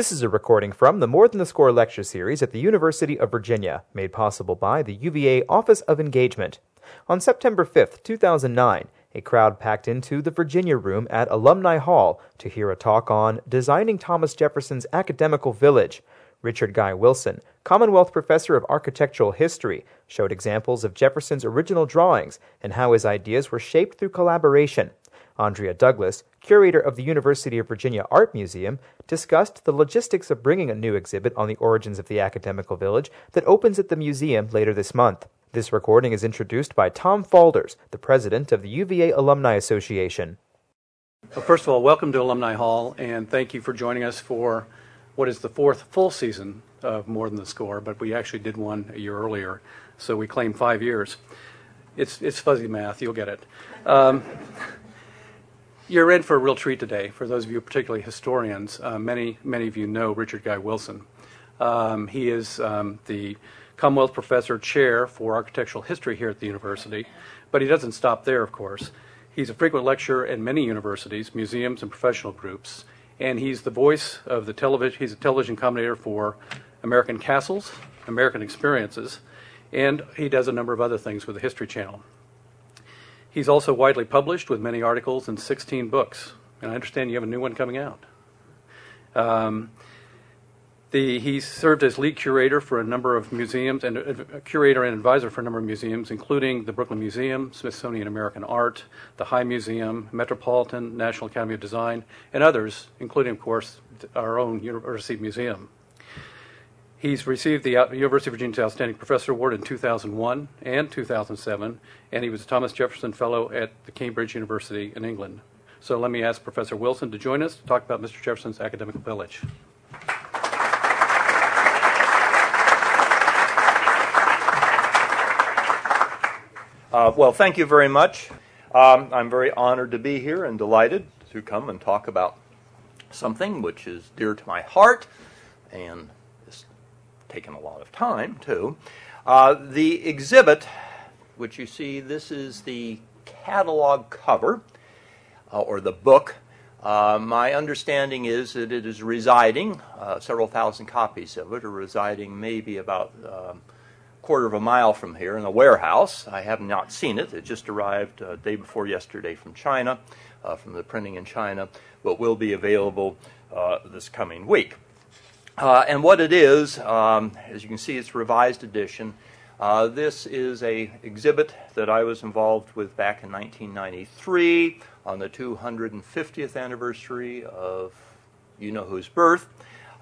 This is a recording from the More Than the Score lecture series at the University of Virginia, made possible by the UVA Office of Engagement. On September 5th, 2009, a crowd packed into the Virginia Room at Alumni Hall to hear a talk on Designing Thomas Jefferson's Academical Village. Richard Guy Wilson, Commonwealth Professor of Architectural History, showed examples of Jefferson's original drawings and how his ideas were shaped through collaboration. Andrea Douglas, curator of the University of Virginia Art Museum, discussed the logistics of bringing a new exhibit on the origins of the academical village that opens at the museum later this month. This recording is introduced by Tom Faulders, the president of the UVA Alumni Association. Well, first of all, welcome to Alumni Hall, and thank you for joining us for what is the fourth full season of More Than the Score, but we actually did one a year earlier, so we claim five years. It's, it's fuzzy math, you'll get it. Um, you're in for a real treat today. For those of you, particularly historians, uh, many, many of you know Richard Guy Wilson. Um, he is um, the Commonwealth Professor Chair for Architectural History here at the university, but he doesn't stop there, of course. He's a frequent lecturer at many universities, museums, and professional groups, and he's the voice of the television. He's a television commentator for American Castles, American Experiences, and he does a number of other things with the History Channel. He's also widely published with many articles and 16 books. And I understand you have a new one coming out. Um, the, he served as lead curator for a number of museums and uh, curator and advisor for a number of museums, including the Brooklyn Museum, Smithsonian American Art, the High Museum, Metropolitan, National Academy of Design, and others, including, of course, our own University Museum. He's received the University of Virginia's Outstanding Professor Award in 2001 and 2007, and he was a Thomas Jefferson Fellow at the Cambridge University in England. So let me ask Professor Wilson to join us to talk about Mr. Jefferson's academic village. Uh, well, thank you very much. Um, I'm very honored to be here and delighted to come and talk about something which is dear to my heart and taken a lot of time too. Uh, the exhibit, which you see, this is the catalog cover uh, or the book. Uh, my understanding is that it is residing, uh, several thousand copies of it are residing maybe about a um, quarter of a mile from here in a warehouse. I have not seen it. It just arrived uh, day before yesterday from China, uh, from the printing in China, but will be available this coming week. Uh, and what it is, um, as you can see, it's revised edition. Uh, this is a exhibit that I was involved with back in 1993 on the 250th anniversary of you know whose birth.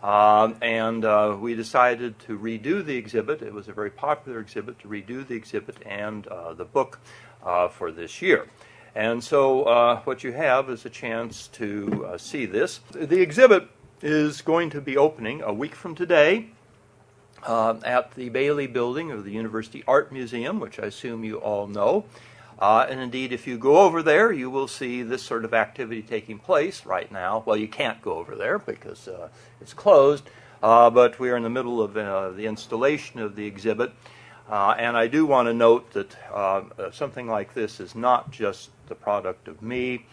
Um, and uh, we decided to redo the exhibit. It was a very popular exhibit to redo the exhibit and uh, the book uh, for this year. And so, uh, what you have is a chance to see this. The exhibit is going to be opening a week from today uh, at the Bayly Building of the University Art Museum, which I assume you all know. Uh, and indeed, if you go over there, you will see this sort of activity taking place right now. Well, you can't go over there because uh, it's closed, uh, but we are in the middle of uh, the installation of the exhibit. Uh, and I do want to note that something like this is not just the product of me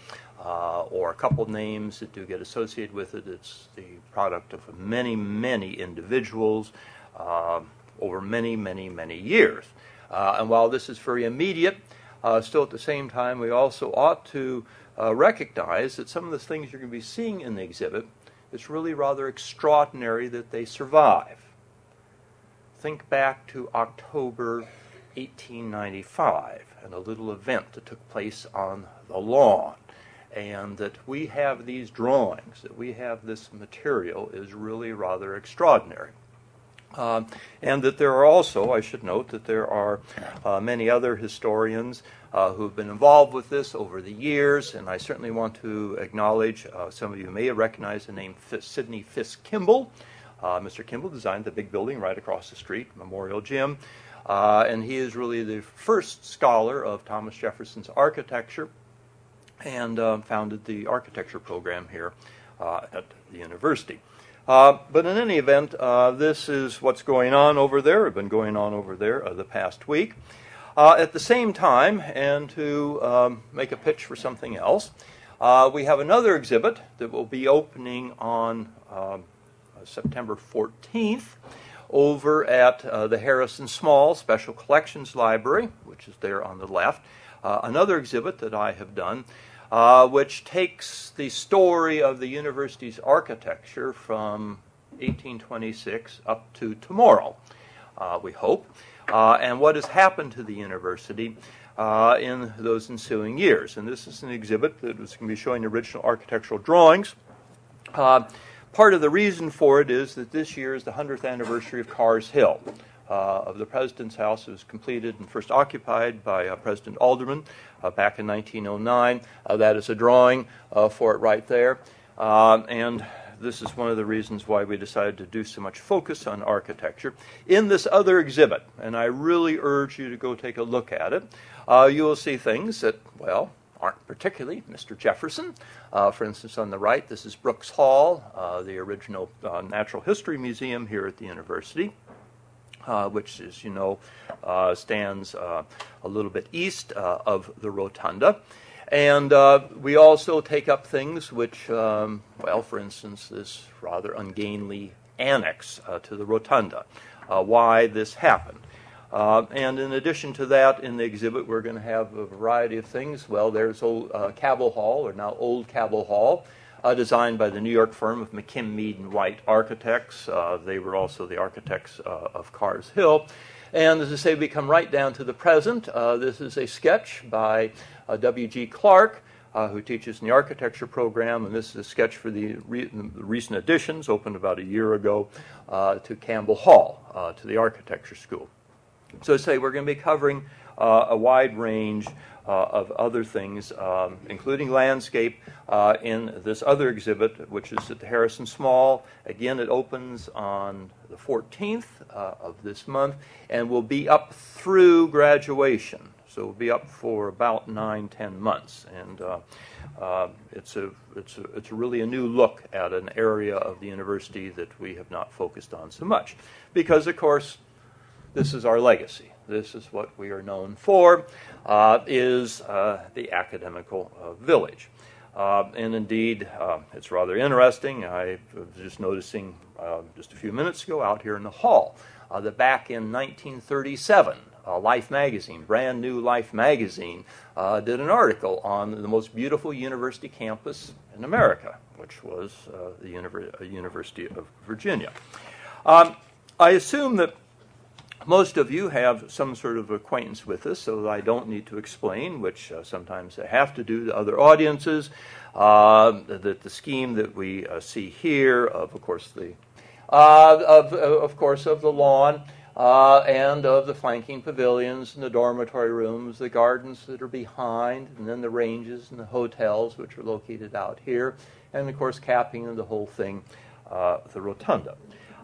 uh, or a couple names that do get associated with it. It's the product of many, many individuals uh, over many, many, many years. Uh, and while this is very immediate, uh, still at the same time, we also ought to uh, recognize that some of the things you're going to be seeing in the exhibit, it's really rather extraordinary that they survive. Think back to October 1895 and a little event that took place on the lawn and that we have these drawings, that we have this material is really rather extraordinary. Um, and that there are also, I should note, that there are uh, many other historians uh, who've been involved with this over the years, and I certainly want to acknowledge uh, some of you may have recognized the name F- Sidney Fiske Kimball. Uh, Mr. Kimball designed the big building right across the street, Memorial Gym, uh, and he is really the first scholar of Thomas Jefferson's architecture and uh, founded the architecture program here uh, at the university. Uh, but in any event, uh, this is what's going on over there, been going on over there the past week. At the same time, and to um, make a pitch for something else, we have another exhibit that will be opening on um, September 14th over at uh, the Harrison Small Special Collections Library, which is there on the left. Uh, another exhibit that I have done, uh, which takes the story of the university's architecture from 1826 up to tomorrow, uh, we hope, uh, and what has happened to the university. Uh, in those ensuing years. And this is an exhibit that is going to be showing original architectural drawings. Part of the reason for it is that this year is the 100th anniversary of Carr's Hill. Uh, of the President's House. It was completed and first occupied by uh, President Alderman uh, back in 1909. Uh, that is a drawing uh, for it right there. Um, and this is one of the reasons why we decided to do so much focus on architecture. In this other exhibit, and I really urge you to go take a look at it, uh, you will see things that, well, aren't particularly Mr. Jefferson. Uh, for instance, on the right, this is Brooks Hall, uh, the original uh, Natural History Museum here at the university. Uh, which, as you know, uh, stands uh, a little bit east of the rotunda. And we also take up things which, um, well, for instance, this rather ungainly annex to the rotunda, why this happened. Uh, and in addition to that, in the exhibit, we're going to have a variety of things. Well, there's old uh, Cabell Hall, or now Old Cabell Hall, uh, designed by the New York firm of McKim, Mead, and White Architects. Uh, they were also the architects uh, of Carr's Hill. And as I say, we come right down to the present. Uh, this is a sketch by W.G. Clark. Uh, who teaches in the architecture program, and this is a sketch for the, re- the recent additions, opened about a year ago, uh, to Campbell Hall, uh, to the architecture school. So, say we're going to be covering uh, a wide range uh, of other things, um, including landscape, uh, in this other exhibit, which is at the Harrison Small. Again, it opens on the 14th uh, of this month and will be up through graduation. So, it'll be up for about nine, ten months. And uh, uh, it's, a, it's, a, it's really a new look at an area of the university that we have not focused on so much. Because, of course, this is our legacy. This is what we are known for, uh, is uh, the academical uh, village. Uh, and indeed, uh, it's rather interesting. I was just noticing uh, just a few minutes ago out here in the hall that back in 1937, Life magazine, brand new Life magazine, did an article on the most beautiful university campus in America, which was the Univer- University of Virginia. Um, I assume that most of you have some sort of acquaintance with this, so I don't need to explain, which uh, sometimes I have to do to other audiences, uh, that the scheme that we uh, see here of, of course, the uh, of, of course, of the lawn uh, and of the flanking pavilions and the dormitory rooms, the gardens that are behind, and then the ranges and the hotels which are located out here, and of course, capping the whole thing, uh, the rotunda.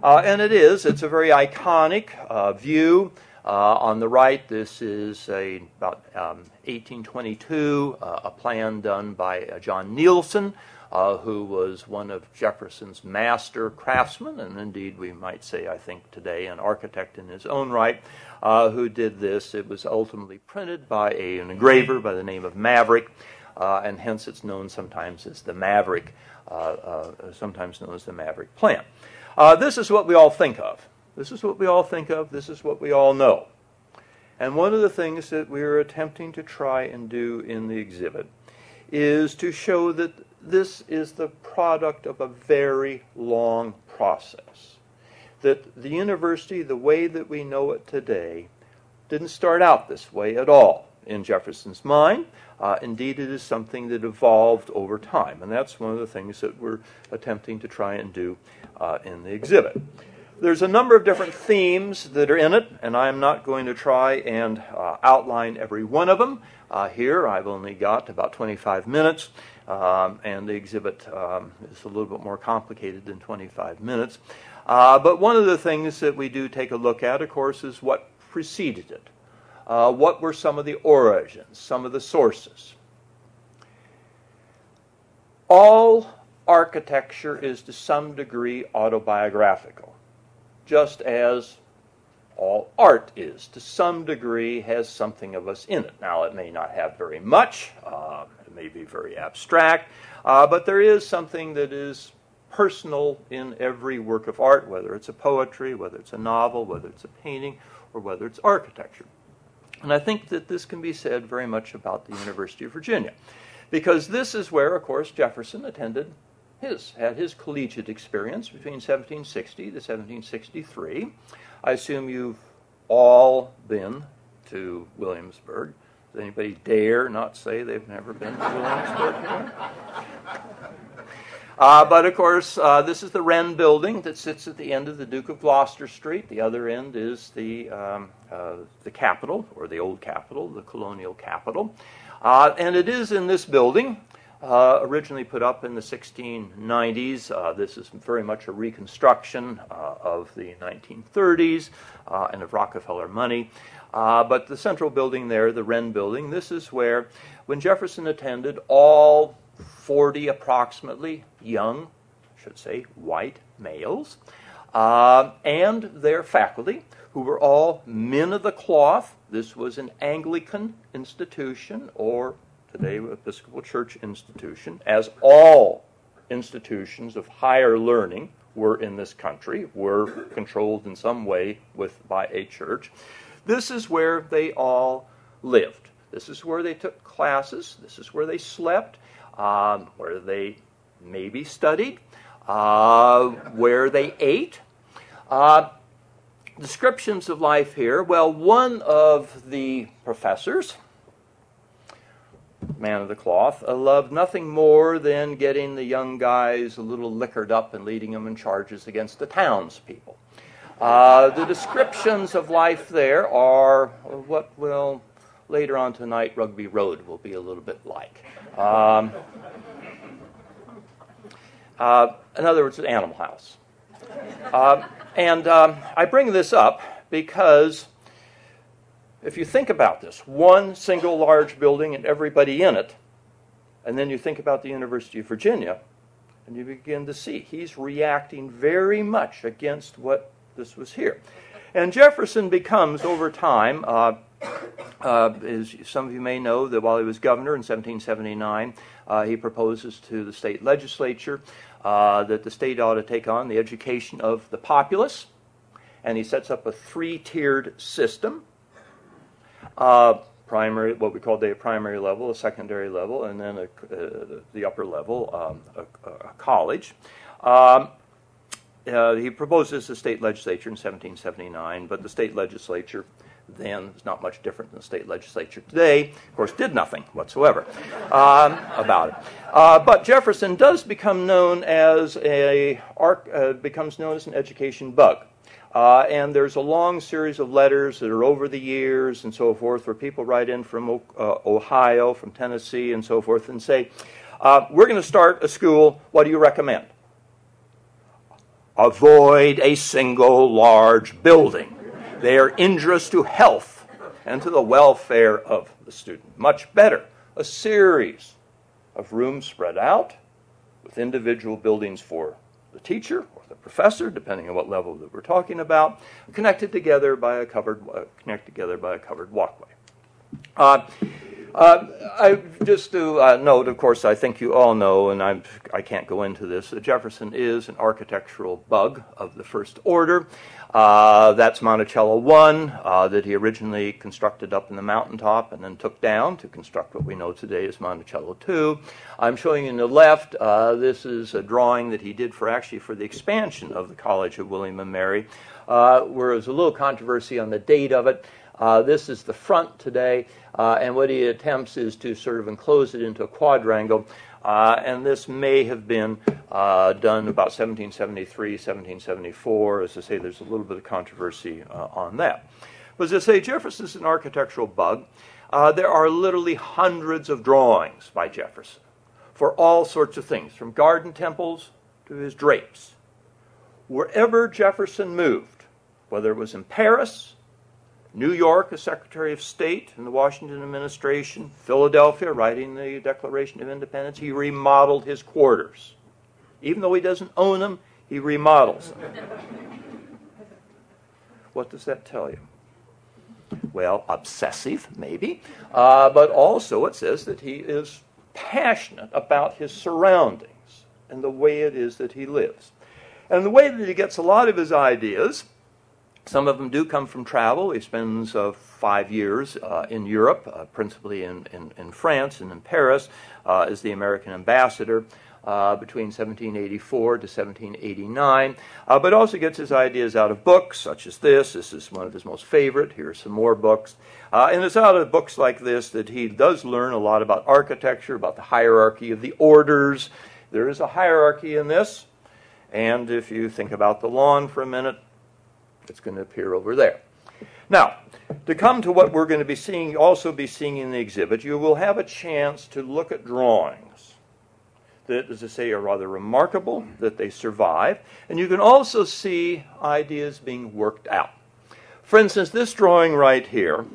Uh, and it is, it's a very iconic uh, view. Uh, on the right, this is a, about um, 1822, uh, a plan done by uh, John Neilson, uh, who was one of Jefferson's master craftsmen, and indeed we might say, I think today, an architect in his own right, who did this. It was ultimately printed by a, an engraver by the name of Maverick, and hence it's known sometimes as the Maverick, sometimes known as the Maverick plan. Uh, this is what we all think of. This is what we all think of. This is what we all know. And one of the things that we are attempting to try and do in the exhibit is to show that this is the product of a very long process. That the university, the way that we know it today, didn't start out this way at all in Jefferson's mind. Uh, indeed, it is something that evolved over time, and that's one of the things that we're attempting to try and do uh, in the exhibit. There's a number of different themes that are in it, and I'm not going to try and uh, outline every one of them. Uh, here, I've only got about 25 minutes, um, and the exhibit um, is a little bit more complicated than 25 minutes. Uh, but one of the things that we do take a look at, of course, is what preceded it. Uh, what were some of the origins, some of the sources? All architecture is to some degree autobiographical, just as all art is to some degree has something of us in it. Now, it may not have very much, uh, it may be very abstract, uh, but there is something that is personal in every work of art, whether it's a poetry, whether it's a novel, whether it's a painting, or whether it's architecture. And I think that this can be said very much about the University of Virginia, because this is where, of course, Jefferson attended his, had his collegiate experience between 1760 to 1763. I assume you've all been to Williamsburg. Does anybody dare not say they've never been to Williamsburg? Uh, but of course, uh, this is the Wren building that sits at the end of the Duke of Gloucester Street. The other end is the, um, uh, the Capitol, or the old Capitol, the colonial Capitol. Uh, and it is in this building, uh, originally put up in the 1690s. Uh, this is very much a reconstruction of the 1930s and of Rockefeller money. but the central building there, the Wren building, this is where, when Jefferson attended, all 40 approximately young, should say, white males, uh, and their faculty, who were all men of the cloth. This was an Anglican institution, or today Episcopal Church institution, as all institutions of higher learning were in this country, were controlled in some way with by a church. This is where they all lived. This is where they took classes. This is where they slept um, where they maybe studied, uh, where they ate. Uh, descriptions of life here. Well, one of the professors, man of the cloth, uh, loved nothing more than getting the young guys a little liquored up and leading them in charges against the townspeople. Uh, the descriptions of life there are what will later on tonight Rugby Road will be a little bit like. Um, uh, in other words, an animal house. Uh, and um, I bring this up because if you think about this, one single large building and everybody in it, and then you think about the University of Virginia, and you begin to see he's reacting very much against what this was here. And Jefferson becomes, over time, uh, uh, as some of you may know, that while he was governor in 1779, uh, he proposes to the state legislature uh, that the state ought to take on the education of the populace, and he sets up a three-tiered system. Uh, primary, what we call the primary level, a secondary level, and then a, uh, the upper level, um, a, a, college. Um, uh, he proposes the state legislature in 1779, but the state legislature then is not much different than the state legislature today. Of course, did nothing whatsoever um, about it. Uh, but Jefferson does become known as a uh, becomes known as an education bug. Uh, and there's a long series of letters that are over the years and so forth where people write in from uh, Ohio, from Tennessee, and so forth and say, uh, We're going to start a school. What do you recommend? Avoid a single large building. They are injurious to health and to the welfare of the student. Much better, a series of rooms spread out with individual buildings for the teacher or the professor, depending on what level that we're talking about, connected together by a covered, uh, connected together by a covered walkway. Uh, uh, I, just to uh, note, of course, I think you all know, and I'm, I can't go into this, that Jefferson is an architectural bug of the first order. Uh, that's Monticello 1 uh, that he originally constructed up in the mountaintop and then took down to construct what we know today as Monticello 2. I'm showing you on the left, uh, this is a drawing that he did for actually for the expansion of the College of William and Mary, uh, where there was a little controversy on the date of it. This is the front today, uh, and what he attempts is to sort of enclose it into a quadrangle. Uh, and this may have been uh, done about 1773, 1774. As I say, there's a little bit of controversy uh, on that. But as I say, Jefferson is an architectural bug. Uh, there are literally hundreds of drawings by Jefferson for all sorts of things, from garden temples to his drapes. Wherever Jefferson moved, whether it was in Paris, New York as Secretary of State in the Washington administration, Philadelphia, writing the Declaration of Independence, he remodeled his quarters. Even though he doesn't own them, he remodels them. what does that tell you? Well, obsessive, maybe, uh, but also it says that he is passionate about his surroundings and the way it is that he lives. And the way that he gets a lot of his ideas, some of them do come from travel. He spends uh, five years uh, in Europe, uh, principally in, in, in, France and in Paris, uh, as the American ambassador. Uh, between 1784 to 1789, uh, but also gets his ideas out of books such as this. This is one of his most favorite. Here are some more books. And it's out of books like this that he does learn a lot about architecture, about the hierarchy of the orders. There is a hierarchy in this. And if you think about the lawn for a minute, it's going to appear over there. Now, to come to what we're going to be seeing, also be seeing in the exhibit, you will have a chance to look at drawings that, as I say, are rather remarkable, that they survive. And you can also see ideas being worked out. For instance, this drawing right here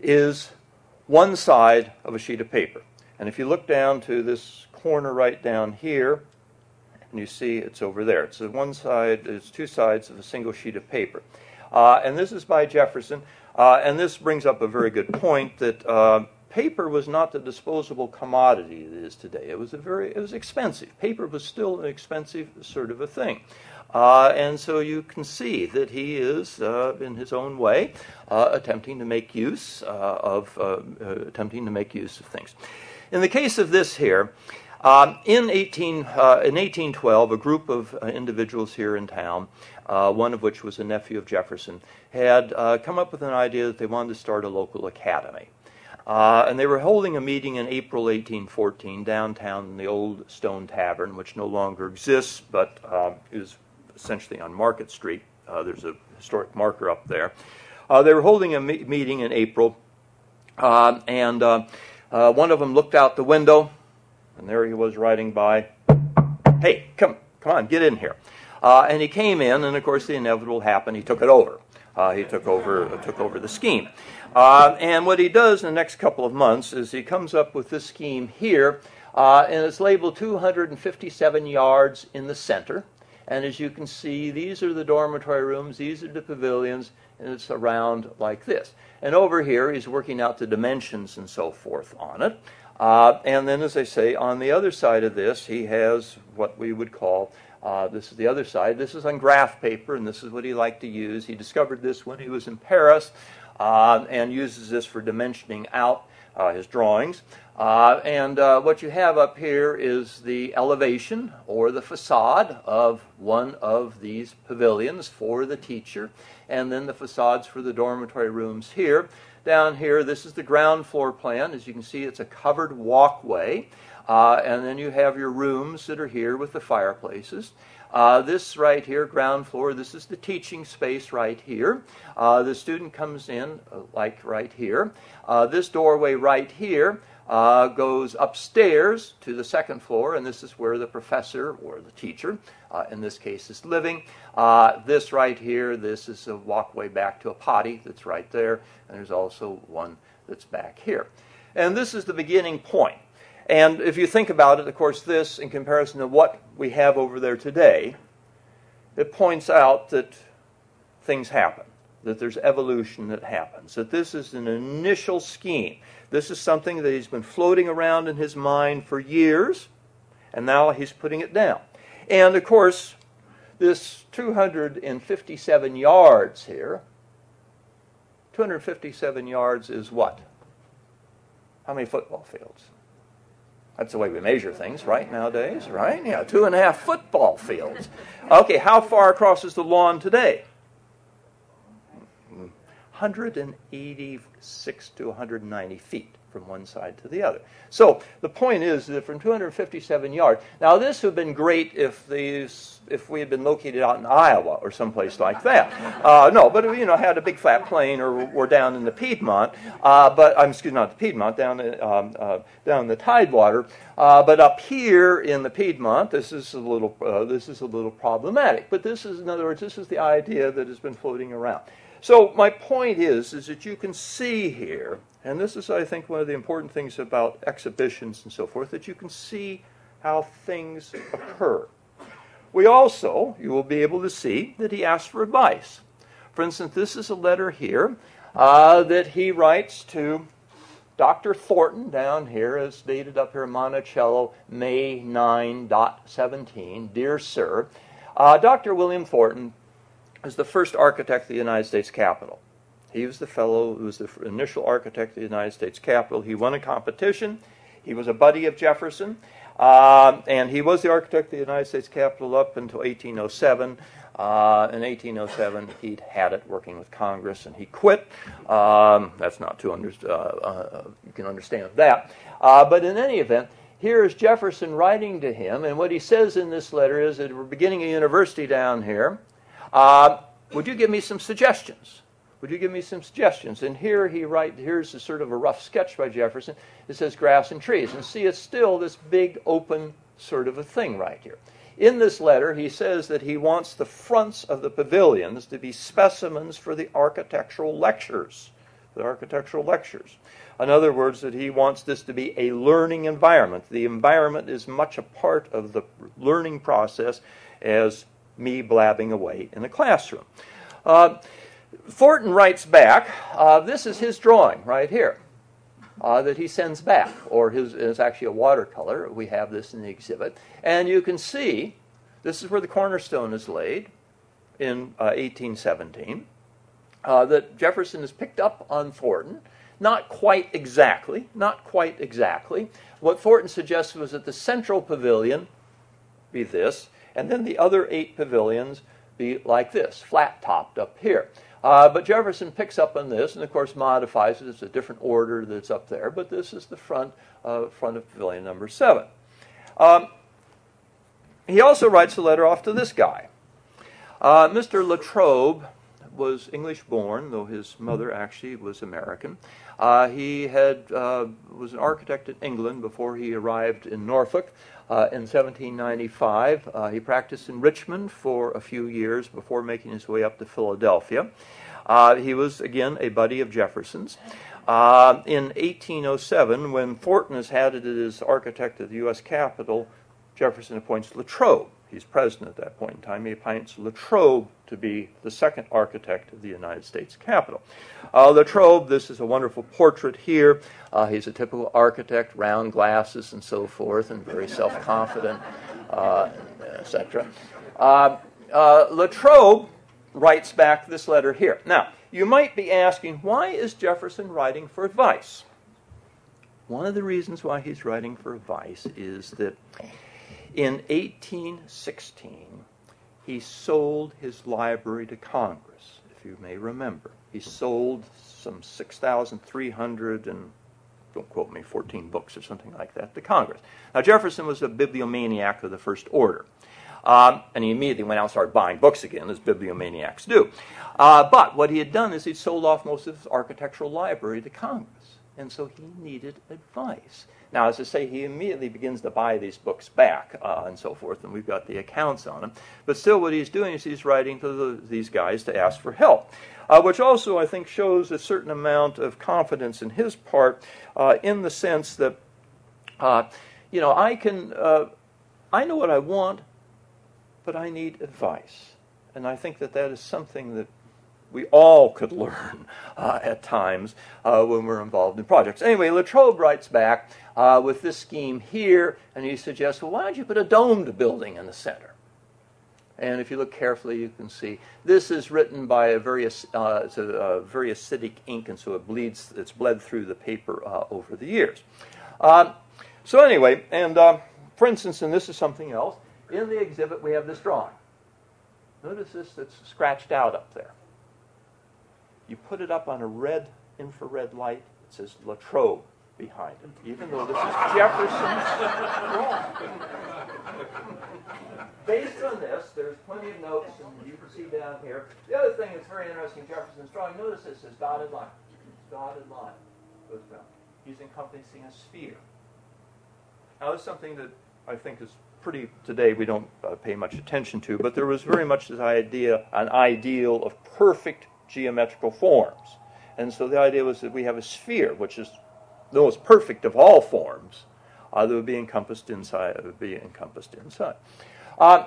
is one side of a sheet of paper. And if you look down to this corner right down here, and you see it's over there. It's one side, it's two sides of a single sheet of paper. Uh, and this is by Jefferson. Uh, and this brings up a very good point that uh, paper was not the disposable commodity it is today. It was a very, it was expensive. Paper was still an expensive sort of a thing. Uh, and so you can see that he is, uh, in his own way, uh, attempting to make use of attempting to make use of things. In the case of this here, um, in, 18, uh, in 1812, a group of uh, individuals here in town, uh, one of which was a nephew of Jefferson, had uh, come up with an idea that they wanted to start a local academy. Uh, and they were holding a meeting in April 1814 downtown in the old Stone Tavern, which no longer exists but um, is essentially on Market Street. Uh, there's a historic marker up there. they were holding a me- meeting in April, um, and one of them looked out the window and there he was riding by. Hey, come, come on, get in here. Uh, and he came in, and of course the inevitable happened. He took it over. Uh, he took over, took over the scheme. Uh, and what he does in the next couple of months is he comes up with this scheme here, uh, and it's labeled 257 yards in the center. And as you can see, these are the dormitory rooms, these are the pavilions, and it's around like this. And over here, he's working out the dimensions and so forth on it. Uh, and then, as I say, on the other side of this, he has what we would call uh, this is the other side. This is on graph paper, and this is what he liked to use. He discovered this when he was in Paris uh, and uses this for dimensioning out uh, his drawings. Uh, and uh, what you have up here is the elevation or the facade of one of these pavilions for the teacher, and then the facades for the dormitory rooms here down here. This is the ground floor plan. As you can see, it's a covered walkway. Uh, and then you have your rooms that are here with the fireplaces. Uh, this right here, ground floor, this is the teaching space right here. Uh, the student comes in, uh, like right here. Uh, this doorway right here uh, goes upstairs to the second floor, and this is where the professor or the teacher, uh, in this case, is living. Uh, this right here, this is a walkway back to a potty that's right there, and there's also one that's back here. And this is the beginning point. And if you think about it, of course, this in comparison to what we have over there today, it points out that things happen that there's evolution that happens, that this is an initial scheme. This is something that he's been floating around in his mind for years, and now he's putting it down. And of course, this 257 yards here, 257 yards is what? How many football fields? That's the way we measure things, right, nowadays, right? Yeah, two and a half football fields. Okay, how far across is the lawn today? 186 to 190 feet from one side to the other. So the point is that from 257 yards. Now this would have been great if these if we had been located out in Iowa or someplace like that. Uh, no, but you know had a big flat plain or, were down in the Piedmont. Uh, but I'm excuse not the Piedmont down in, um, uh, down the Tidewater. Uh, but up here in the Piedmont, this is a little uh, this is a little problematic. But this is in other words this is the idea that has been floating around. So my point is, is that you can see here, and this is, I think, one of the important things about exhibitions and so forth, that you can see how things occur. We also, you will be able to see that he asks for advice. For instance, this is a letter here uh, that he writes to Dr. Thornton down here is dated up here, Monticello, May 9.17. Dear Sir, uh, Dr. William Thornton is the first architect of the United States Capitol. He was the fellow who was the initial architect of the United States Capitol. He won a competition. He was a buddy of Jefferson. Um, and he was the architect of the United States Capitol up until 1807. Uh, in 1807, he'd had it working with Congress, and he quit. Um, that's not too under, uh, uh, you can understand that. Uh, but in any event, here is Jefferson writing to him, and what he says in this letter is that we're beginning a university down here. Uh, would you give me some suggestions? Would you give me some suggestions? And here he writes, here's a sort of a rough sketch by Jefferson. It says grass and trees. And see, it's still this big open sort of a thing right here. In this letter, he says that he wants the fronts of the pavilions to be specimens for the architectural lectures. The architectural lectures. In other words, that he wants this to be a learning environment. The environment is much a part of the learning process as me blabbing away in the classroom. Uh, Thornton writes back, uh, this is his drawing right here uh, that he sends back, or his is actually a watercolor. We have this in the exhibit, and you can see this is where the cornerstone is laid in uh, 1817. Uh, that Jefferson has picked up on Thornton, not quite exactly, not quite exactly. What Thornton suggested was that the central pavilion be this, and then the other eight pavilions be like this, flat topped up here. Uh, but Jefferson picks up on this and, of course, modifies it. It's a different order that's up there, but this is the front, uh, front of pavilion number seven. Um, he also writes a letter off to this guy. Uh, Mr. Latrobe was English born, though his mother actually was American. Uh, he had, uh, was an architect in England before he arrived in Norfolk. Uh, in 1795. Uh, he practiced in Richmond for a few years before making his way up to Philadelphia. Uh, he was, again, a buddy of Jefferson's. Uh, in 1807, when Thornton is added as architect of the U.S. Capitol, Jefferson appoints Latrobe He's president at that point in time. He appoints Latrobe to be the second architect of the United States Capitol. Uh, Latrobe, this is a wonderful portrait here. Uh, he's a typical architect, round glasses and so forth, and very self confident, uh, etc. Uh, uh, Latrobe writes back this letter here. Now, you might be asking, why is Jefferson writing for advice? One of the reasons why he's writing for advice is that in 1816, he sold his library to Congress, if you may remember. He sold some 6,300 and, don't quote me, 14 books or something like that to Congress. Now, Jefferson was a bibliomaniac of the first order. Um, and he immediately went out and started buying books again, as bibliomaniacs do. Uh, but what he had done is he'd sold off most of his architectural library to Congress. And so he needed advice. Now, as I say, he immediately begins to buy these books back uh, and so forth, and we've got the accounts on them. But still, what he's doing is he's writing to the, these guys to ask for help, uh, which also, I think, shows a certain amount of confidence in his part uh, in the sense that, uh, you know, I can, uh, I know what I want, but I need advice. And I think that that is something that we all could learn uh, at times uh, when we're involved in projects. Anyway, Latrobe writes back uh, with this scheme here, and he suggests, well, why don't you put a domed building in the center? And if you look carefully, you can see this is written by a very, uh, it's a, a, very acidic ink, and so it bleeds. It's bled through the paper uh, over the years. Um, so anyway, and uh, for instance, and this is something else. In the exhibit, we have this drawing. Notice this; it's scratched out up there. You put it up on a red infrared light, it says Latrobe behind it, even though this is Jefferson's. Based on this, there's plenty of notes, and you can see down here. The other thing that's very interesting, Jefferson's drawing, notice this is dotted line. Dotted line goes down. He's encompassing a sphere. Now, this is something that I think is pretty today we don't uh, pay much attention to, but there was very much this idea, an ideal of perfect geometrical forms. And so the idea was that we have a sphere, which is the most perfect of all forms, uh, that would be encompassed inside. That would be encompassed inside. Uh,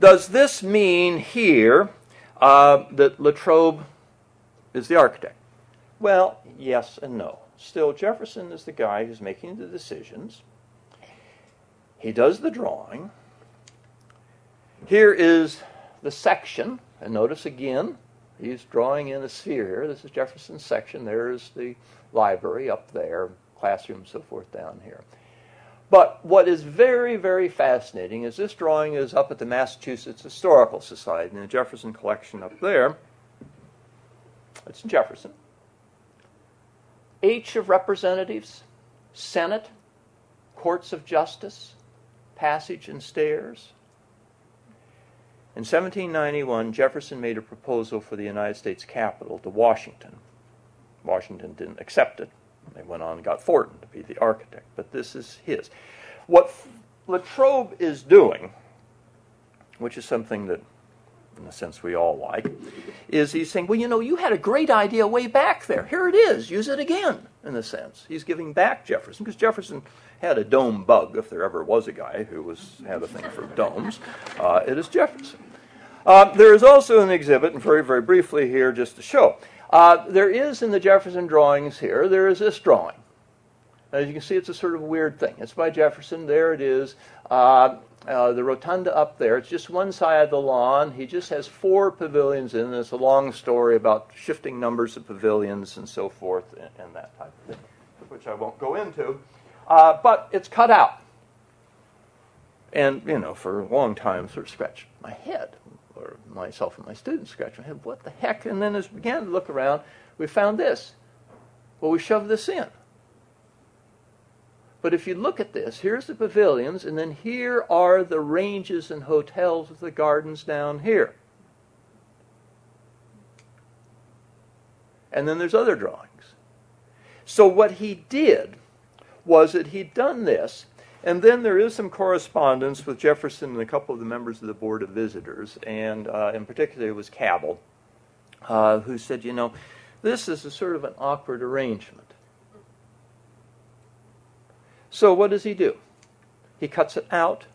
does this mean here uh, that Latrobe is the architect? Well, yes and no. still, Jefferson is the guy who's making the decisions. He does the drawing. Here is the section, and notice again, he's drawing in a sphere here. This is Jefferson's section. There's the library up there, classroom, so forth down here. But what is very, very fascinating is this drawing is up at the Massachusetts Historical Society in the Jefferson collection up there. It's Jefferson. H of Representatives, Senate, Courts of Justice, Passage and Stairs. In 1791, Jefferson made a proposal for the United States Capitol to Washington. Washington didn't accept it. They went on and got Thornton to be the architect, but this is his. What Latrobe is doing, which is something that, in a sense, we all like, is he's saying, well, you know, you had a great idea way back there. Here it is. Use it again, in a sense. He's giving back Jefferson, because Jefferson had a dome bug, if there ever was a guy who was had a thing for domes. Uh, it is Jefferson. Uh, there is also an exhibit, and very, very briefly here, just to show. Uh, there is in the Jefferson drawings here, there is this drawing. As you can see, it's a sort of weird thing. It's by Jefferson. There it is. Uh, uh, the rotunda up there. It's just one side of the lawn. He just has four pavilions in. It's a long story about shifting numbers of pavilions and so forth and, and that type of thing, which I won't go into. Uh, but it's cut out. And, you know, for a long time, sort of scratched my head or myself and my students scratched my head, what the heck? And then as we began to look around, we found this. Well, we shoved this in. But if you look at this, here's the pavilions, and then here are the ranges and hotels with the gardens down here. And then there's other drawings. So what he did was that he'd done this and then there is some correspondence with Jefferson and a couple of the members of the Board of Visitors, and uh, in particular it was Cabell, uh, who said, you know, this is a sort of an awkward arrangement. So what does he do? He cuts it out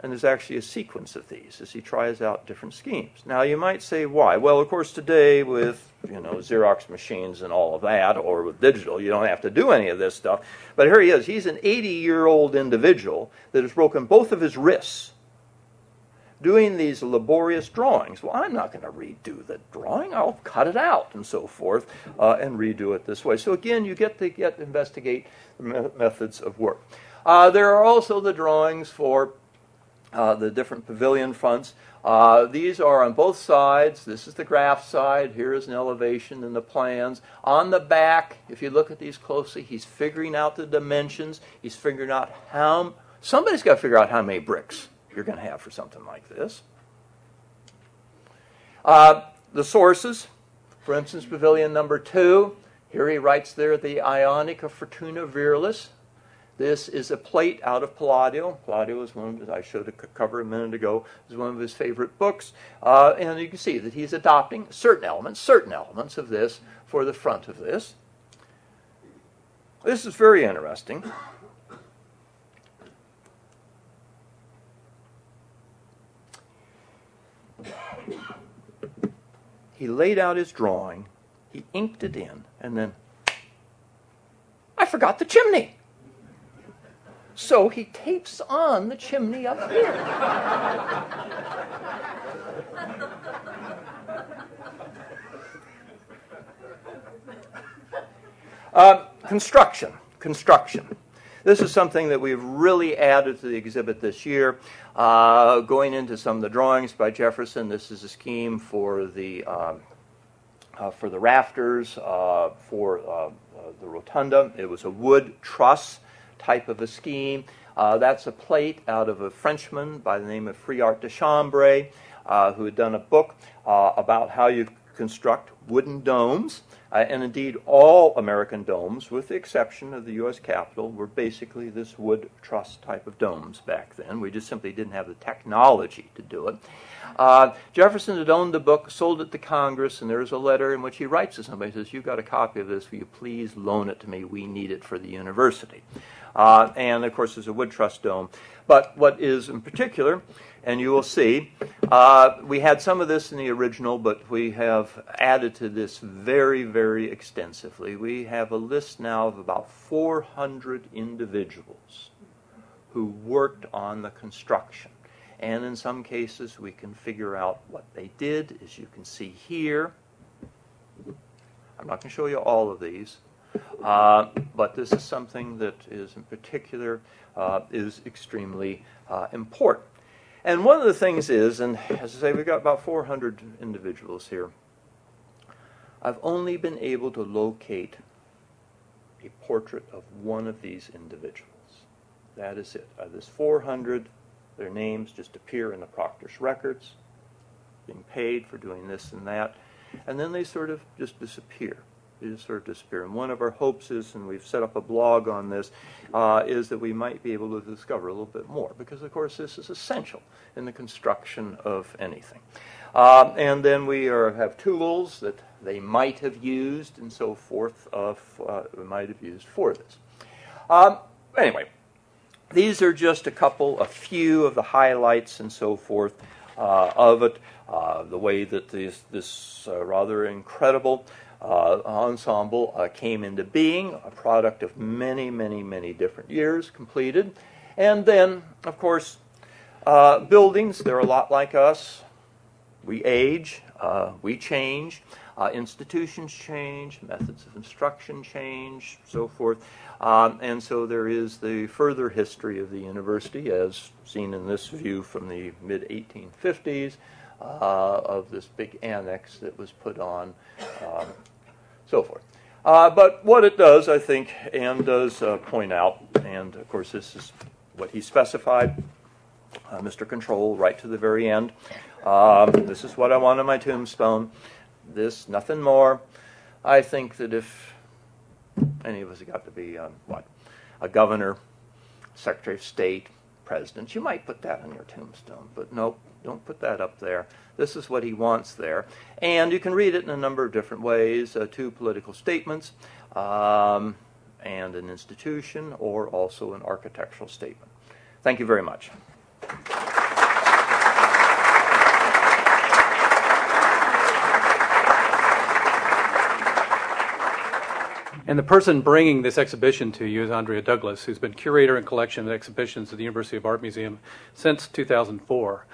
and there's actually a sequence of these as he tries out different schemes. Now you might say why? Well, of course today with you know Xerox machines and all of that, or with digital, you don't have to do any of this stuff. But here he is. He's an 80-year-old individual that has broken both of his wrists doing these laborious drawings. Well, I'm not going to redo the drawing. I'll cut it out and so forth uh, and redo it this way. So again, you get to get investigate the methods of work. Uh, there are also the drawings for uh, the different pavilion fronts. Uh, these are on both sides. This is the graph side. Here is an elevation in the plans. On the back, if you look at these closely, he's figuring out the dimensions. He's figuring out how. Somebody's got to figure out how many bricks you're going to have for something like this. Uh, the sources, for instance, pavilion number two. Here he writes there the Ionic of Fortuna Virilis. This is a plate out of Palladio. Palladio is one of, I showed a cover a minute ago, is one of his favorite books. Uh, and you can see that he's adopting certain elements, certain elements of this for the front of this. This is very interesting. He laid out his drawing, he inked it in, and then I forgot the chimney. So he tapes on the chimney up here. uh, construction. Construction. This is something that we've really added to the exhibit this year. Uh, going into some of the drawings by Jefferson, this is a scheme for the um, uh, for the rafters, uh, for uh, uh, the rotunda. It was a wood truss type of a scheme. Uh, that's a plate out of a Frenchman by the name of Fréart de Chambray, uh, who had done a book uh, about how you construct wooden domes. Uh, and indeed, all American domes, with the exception of the U.S. Capitol, were basically this wood truss type of domes back then. We just simply didn't have the technology to do it. Uh, Jefferson had owned the book, sold it to Congress, and there's a letter in which he writes to somebody, says, you've got a copy of this, will you please loan it to me? We need it for the university. Uh, and of course, there's a wood truss dome. But what is in particular, and you will see, uh, we had some of this in the original, but we have added to this very, very extensively. We have a list now of about 400 individuals who worked on the construction. And in some cases, we can figure out what they did, as you can see here. I'm not going to show you all of these, uh, but this is something that is in particular uh, is extremely uh, important. And one of the things is, and as I say, we've got about 400 individuals here. I've only been able to locate a portrait of one of these individuals. That is it. Of this 400, their names just appear in the proctor's records, being paid for doing this and that, and then they sort of just disappear. They just sort of disappear. And one of our hopes is, and we've set up a blog on this, uh, is that we might be able to discover a little bit more, because of course this is essential in the construction of anything. Uh, and then we are, have tools that they might have used and so forth, of, uh, might have used for this. Um, anyway, these are just a couple, a few of the highlights and so forth uh, of it. Uh, the way that this, this uh, rather incredible uh, ensemble uh, came into being, a product of many, many, many different years completed. And then, of course, uh, buildings, they're a lot like us. We age, we change. Uh, institutions change, methods of instruction change, so forth. Um, and so there is the further history of the university, as seen in this view from the mid 1850s, uh, of this big annex that was put on, um, so forth. Uh, but what it does, I think, Anne does uh, point out, and of course, this is what he specified, uh, Mr. Control, right to the very end. Um, this is what I want on my tombstone this, nothing more. I think that if any of us got to be, um, what, a governor, secretary of state, president, you might put that on your tombstone, but nope, don't put that up there. This is what he wants there. And you can read it in a number of different ways uh, two political statements, um, and an institution, or also an architectural statement. Thank you very much. And the person bringing this exhibition to you is Andrea Douglas, who's been curator and collection of exhibitions at the University of Art Museum since 2004.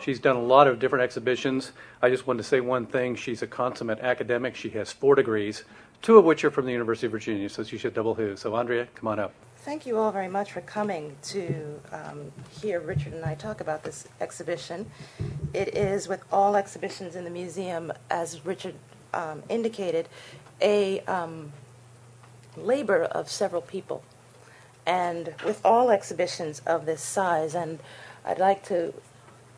She's done a lot of different exhibitions. I just wanted to say one thing. She's a consummate academic. She has four degrees, two of which are from the University of Virginia, so she should double who. So, Andrea, come on up. Thank you all very much for coming to um, hear Richard and I talk about this exhibition. It is, with all exhibitions in the museum, as Richard um, indicated, a um, labor of several people. And with all exhibitions of this size, and I'd like to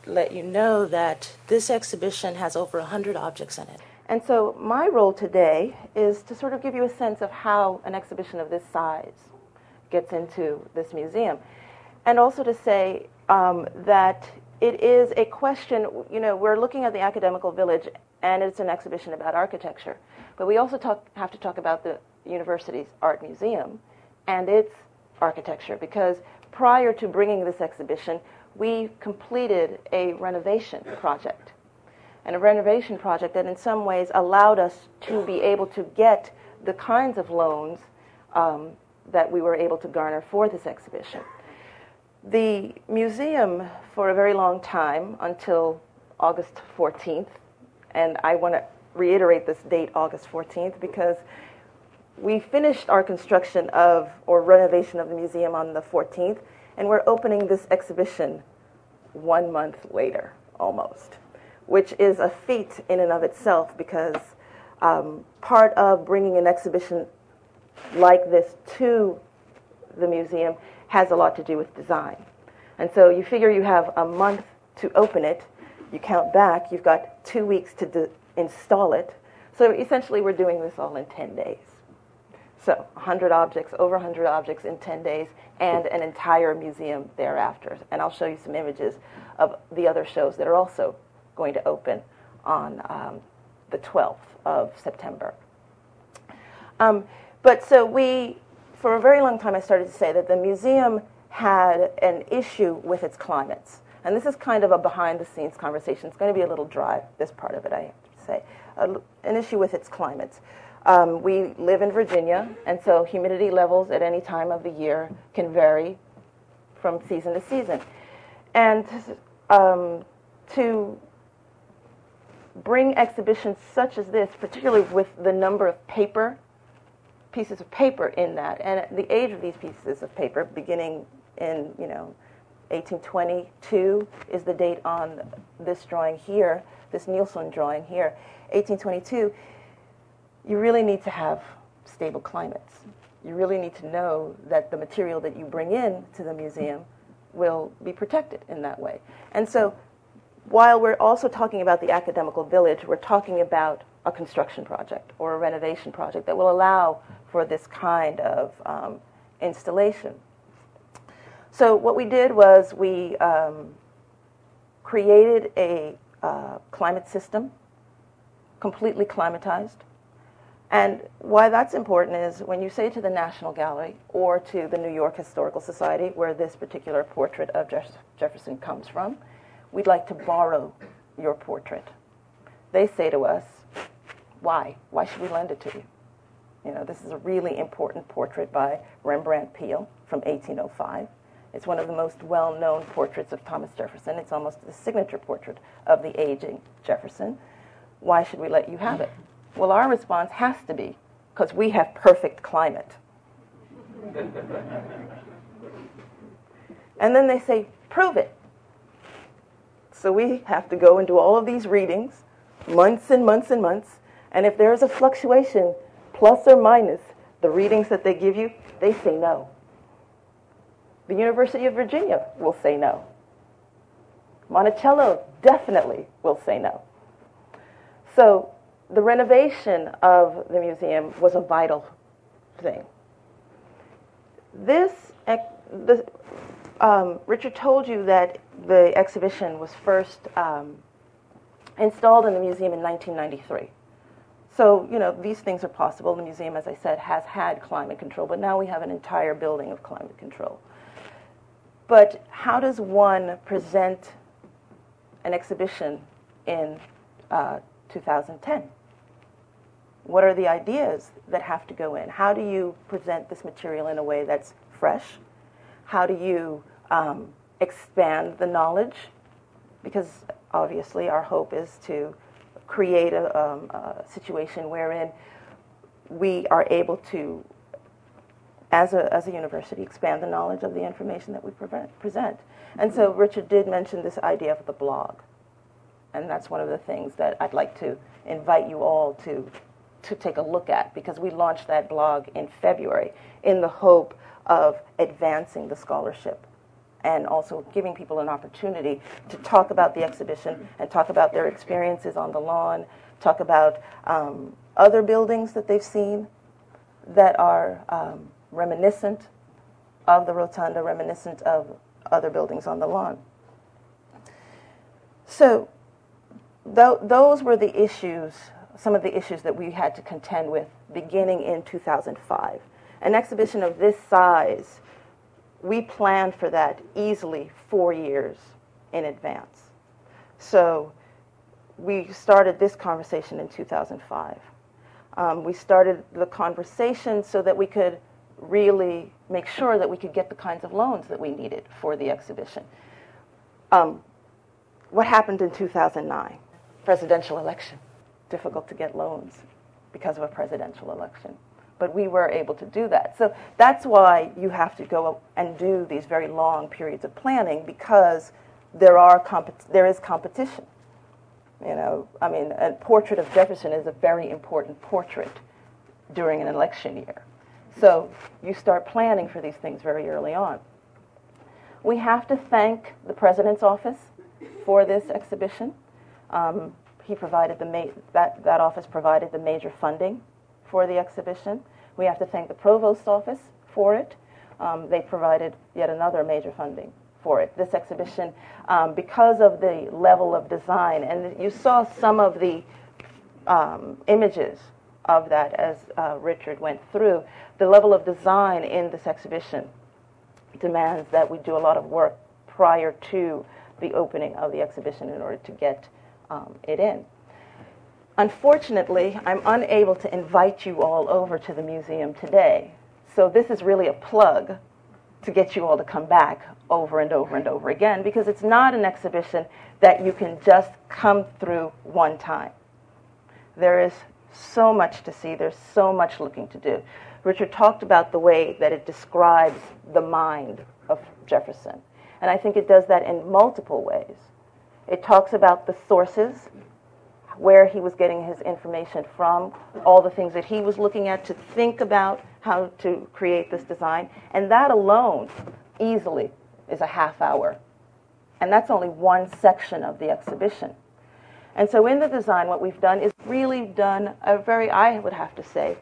let you know that this exhibition has over 100 objects in it. And so my role today is to sort of give you a sense of how an exhibition of this size gets into this museum. And also to say um, that it is a question, you know, we're looking at the academical village and it's an exhibition about architecture. But we also talk, have to talk about the university's art museum and its architecture because prior to bringing this exhibition, we completed a renovation project. And a renovation project that, in some ways, allowed us to be able to get the kinds of loans um, that we were able to garner for this exhibition. The museum, for a very long time, until August 14th, and I want to reiterate this date, August 14th, because we finished our construction of or renovation of the museum on the 14th, and we're opening this exhibition one month later, almost, which is a feat in and of itself because um, part of bringing an exhibition like this to the museum has a lot to do with design. And so you figure you have a month to open it, you count back, you've got two weeks to de- install it. So essentially, we're doing this all in 10 days. So 100 objects, over 100 objects in 10 days, and an entire museum thereafter. And I'll show you some images of the other shows that are also going to open on um, the 12th of September. Um, but so we for a very long time, I started to say that the museum had an issue with its climates. And this is kind of a behind the scenes conversation. It's going to be a little dry, this part of it, I have to say. an issue with its climates. Um, we live in Virginia, and so humidity levels at any time of the year can vary from season to season. And um, to bring exhibitions such as this, particularly with the number of paper pieces of paper in that, and the age of these pieces of paper, beginning in you know 1822 is the date on this drawing here, this Neilson drawing here, 1822. You really need to have stable climates. You really need to know that the material that you bring in to the museum will be protected in that way. And so while we're also talking about the academical village, we're talking about a construction project or a renovation project that will allow for this kind of um, installation. So what we did was we um, created a uh, climate system, completely climatized. And why that's important is when you say to the National Gallery or to the New York Historical Society, where this particular portrait of Jeff- Jefferson comes from, we'd like to borrow your portrait. They say to us, why? Why should we lend it to you? You know, this is a really important portrait by Rembrandt Peale from 1805. It's one of the most well known portraits of Thomas Jefferson. It's almost the signature portrait of the aging Jefferson. Why should we let you have it? Well, our response has to be because we have perfect climate. and then they say, prove it. So we have to go and do all of these readings, months and months and months. And if there is a fluctuation, plus or minus the readings that they give you, they say no. The University of Virginia will say no. Monticello definitely will say no. So the renovation of the museum was a vital thing. This, the, um, Richard told you that the exhibition was first um, installed in the museum in 1993. So, you know, these things are possible. The museum, as I said, has had climate control, but now we have an entire building of climate control. But how does one present an exhibition in uh, 2010? What are the ideas that have to go in? How do you present this material in a way that's fresh? How do you um, expand the knowledge, because obviously our hope is to create a, um, a situation wherein we are able to, as a, as a university, expand the knowledge of the information that we prevent, present. And so Richard did mention this idea of the blog. And that's one of the things that I'd like to invite you all to, to take a look at because we launched that blog in February in the hope of advancing the scholarship and also giving people an opportunity to talk about the exhibition and talk about their experiences on the lawn, talk about um, other buildings that they've seen that are um, reminiscent of the rotunda, reminiscent of other buildings on the lawn. So, th- those were the issues, some of the issues that we had to contend with beginning in 2005. An exhibition of this size we planned for that easily four years in advance. So we started this conversation in 2005. Um, we started the conversation so that we could really make sure that we could get the kinds of loans that we needed for the exhibition. Um, what happened in 2009? Presidential election. Difficult to get loans because of a presidential election but we were able to do that. So that's why you have to go and do these very long periods of planning because there are comp- there is competition. You know, I mean, a portrait of Jefferson is a very important portrait during an election year. So you start planning for these things very early on. We have to thank the president's office for this exhibition. Um, he provided the ma- that that office provided the major funding for the exhibition. We have to thank the Provost's office for it. Um, they provided yet another major funding for it. This exhibition, um, because of the level of design, and you saw some of the um, images of that as uh, Richard went through. The level of design in this exhibition demands that we do a lot of work prior to the opening of the exhibition in order to get um, it in. Unfortunately, I'm unable to invite you all over to the museum today. So this is really a plug to get you all to come back over and over and over again because it's not an exhibition that you can just come through one time. There is so much to see, there's so much looking to do. Richard talked about the way that it describes the mind of Jefferson. And I think it does that in multiple ways. It talks about the sources, where he was getting his information from, all the things that he was looking at to think about how to create this design. And that alone easily is a half hour. And that's only one section of the exhibition. And so in the design, what we've done is really done a very, I would have to say,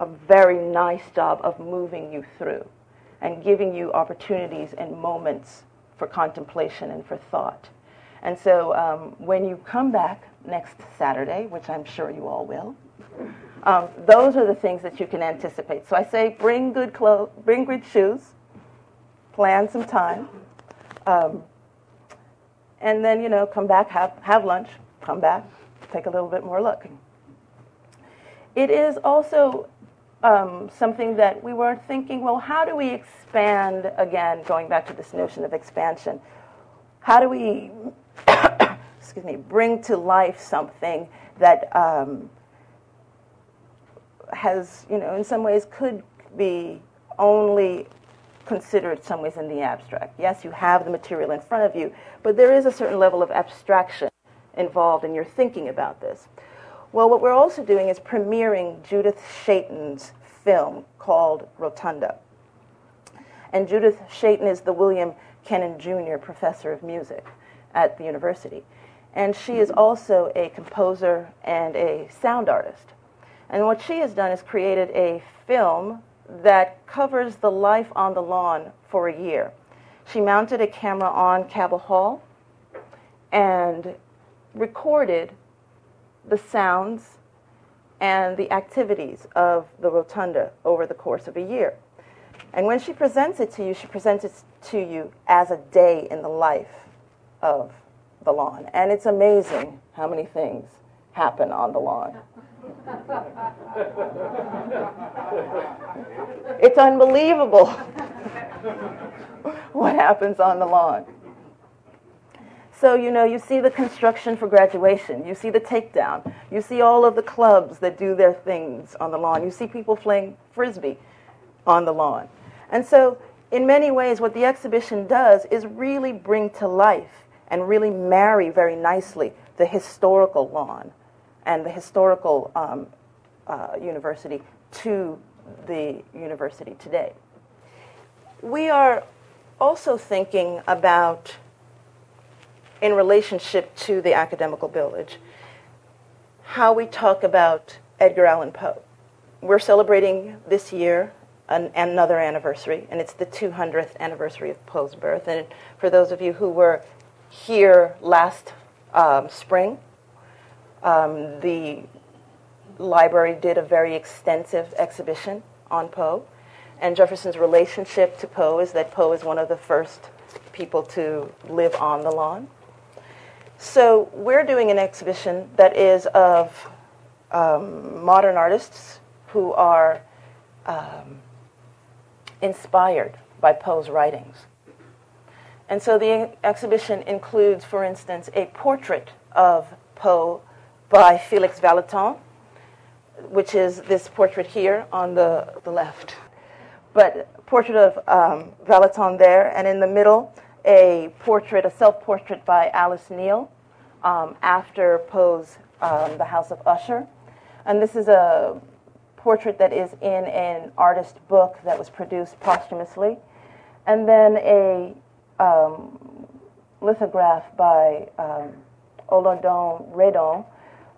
a very nice job of moving you through and giving you opportunities and moments for contemplation and for thought. And so um, when you come back next Saturday, which I'm sure you all will, um, those are the things that you can anticipate. So I say bring good clothes, bring good shoes, plan some time, um, and then you know come back, have have lunch, come back, take a little bit more look. It is also um, something that we were thinking. Well, how do we expand again? Going back to this notion of expansion, how do we, excuse me, bring to life something that um, has, you know, in some ways could be only considered some ways in the abstract. Yes, you have the material in front of you, but there is a certain level of abstraction involved in your thinking about this. Well, what we're also doing is premiering Judith Shatin's film called Rotunda. And Judith Shatin is the William Kenan Jr. Professor of Music at the university. And she is also a composer and a sound artist. And what she has done is created a film that covers the life on the lawn for a year. She mounted a camera on Cabell Hall and recorded the sounds and the activities of the rotunda over the course of a year. And when she presents it to you, she presents it to you as a day in the life of the lawn. And it's amazing how many things happen on the lawn. it's unbelievable what happens on the lawn. So, you know, you see the construction for graduation, you see the takedown, you see all of the clubs that do their things on the lawn, you see people playing frisbee on the lawn. And so, in many ways, what the exhibition does is really bring to life and really marry very nicely the historical lawn and the historical um, uh, university to the university today. We are also thinking about, in relationship to the academical village, how we talk about Edgar Allan Poe. We're celebrating this year an, another anniversary, and it's the 200th anniversary of Poe's birth. And for those of you who were here last um, spring, um, the library did a very extensive exhibition on Poe. And Jefferson's relationship to Poe is that Poe is one of the first people to live on the lawn. So we're doing an exhibition that is of um, modern artists who are um, inspired by Poe's writings. And so the exhibition includes, for instance, a portrait of Poe by Felix Vallotton, which is this portrait here on the, the left. But portrait of um, Vallotton there, and in the middle, a portrait, a self-portrait by Alice Neel um, after Poe's um, The House of Usher. And this is a portrait that is in an artist book that was produced posthumously. And then a um, lithograph by um, Odilon Redon,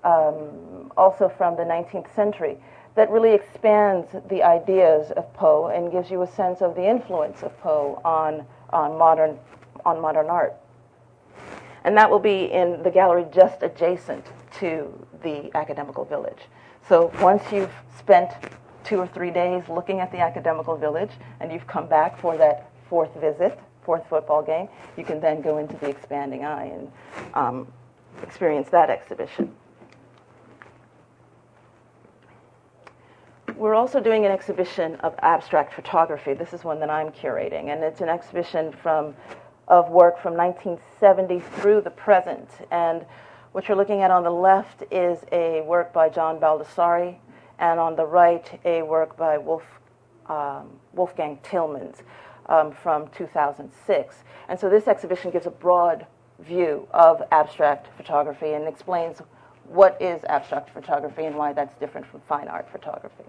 um, also from the 19th century, that really expands the ideas of Poe and gives you a sense of the influence of Poe on, on, modern, on modern art. And that will be in the gallery just adjacent to the academical village. So once you've spent two or three days looking at the academical village and you've come back for that fourth visit, fourth football game, you can then go into the expanding eye and um, experience that exhibition. We're also doing an exhibition of abstract photography. This is one that I'm curating, and it's an exhibition from of work from 1970 through the present. And what you're looking at on the left is a work by John Baldessari, and on the right, a work by Wolf, um, Wolfgang Tillmans um, from 2006. And so this exhibition gives a broad view of abstract photography and explains what is abstract photography and why that's different from fine art photography.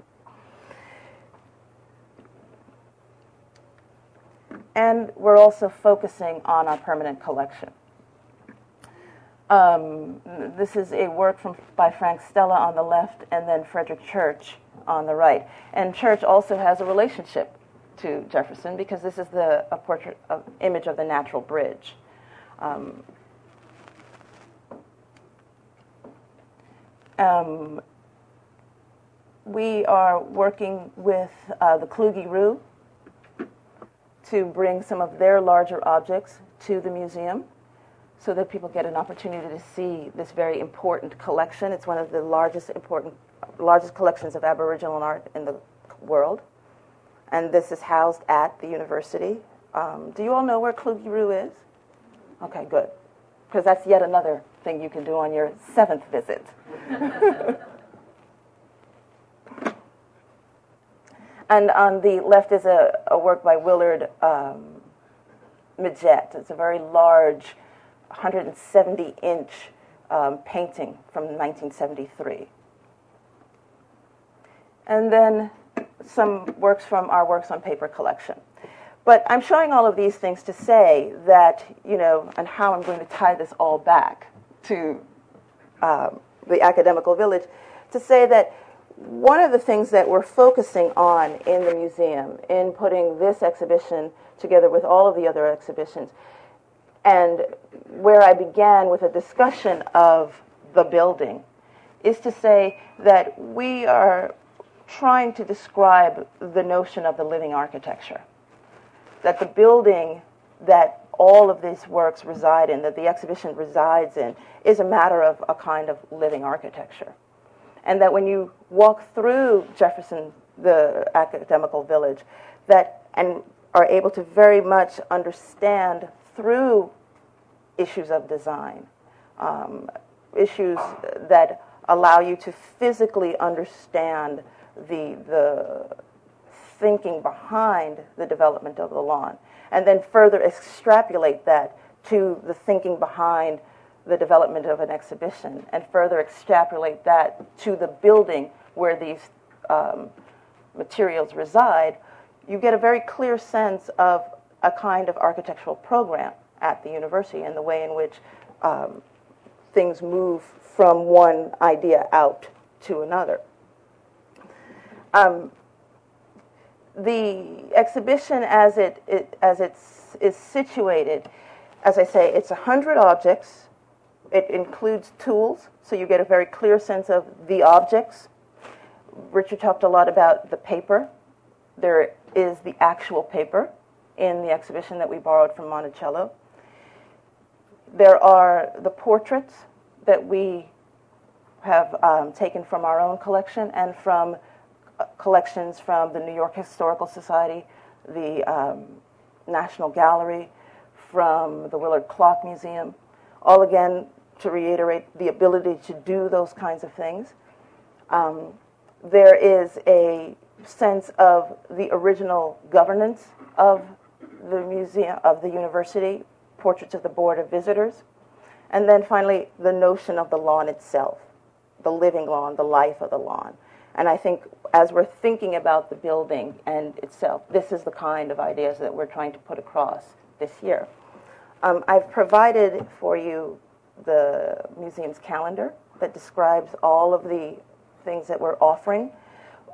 And we're also focusing on our permanent collection. Um, this is a work from, by Frank Stella on the left and then Frederick Church on the right. And Church also has a relationship to Jefferson because this is the a portrait of, image of the natural bridge. Um, um, we are working with uh, the Kluge Ruhe to bring some of their larger objects to the museum so that people get an opportunity to see this very important collection. It's one of the largest important largest collections of Aboriginal art in the world. And this is housed at the university. Um, do you all know where Kluge Ruhe is? Okay, good. Because that's yet another thing you can do on your seventh visit. and on the left is a, a work by Willard um, Midgette. It's a very large 170 inch um, painting from 1973. And then some works from our Works on Paper collection. But I'm showing all of these things to say that, you know, and how I'm going to tie this all back to um, the academical village, to say that one of the things that we're focusing on in the museum, in putting this exhibition together with all of the other exhibitions, and where I began with a discussion of the building is to say that we are trying to describe the notion of the living architecture. That the building that all of these works reside in, that the exhibition resides in, is a matter of a kind of living architecture. And that when you walk through Jefferson, the academical village, that and are able to very much understand through issues of design, um, issues that allow you to physically understand the, the thinking behind the development of the lawn, and then further extrapolate that to the thinking behind the development of an exhibition, and further extrapolate that to the building where these um, materials reside, you get a very clear sense of a kind of architectural program at the university and the way in which um, things move from one idea out to another. Um, the exhibition, as it, it as it's is situated, as I say, it's a hundred objects. It includes tools, so you get a very clear sense of the objects. Richard talked a lot about the paper. There is the actual paper in the exhibition that we borrowed from Monticello. There are the portraits that we have um, taken from our own collection and from collections from the New York Historical Society, the um, National Gallery, from the Willard Clock Museum, all again to reiterate the ability to do those kinds of things. Um, there is a sense of the original governance of the museum, of the university, portraits of the Board of Visitors, and then finally the notion of the lawn itself, the living lawn, the life of the lawn. And I think as we're thinking about the building and itself, this is the kind of ideas that we're trying to put across this year. Um, I've provided for you the museum's calendar that describes all of the things that we're offering.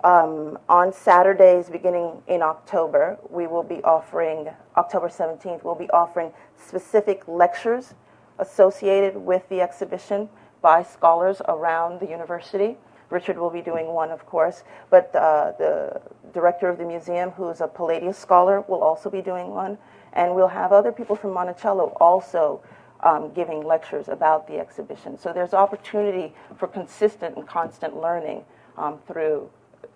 Um, on Saturdays, beginning in October, we will be offering, October 17th, we'll be offering specific lectures associated with the exhibition by scholars around the university. Richard will be doing one, of course, but uh, the director of the museum, who's a Palladius scholar, will also be doing one. And we'll have other people from Monticello also um, giving lectures about the exhibition. So there's opportunity for consistent and constant learning um, through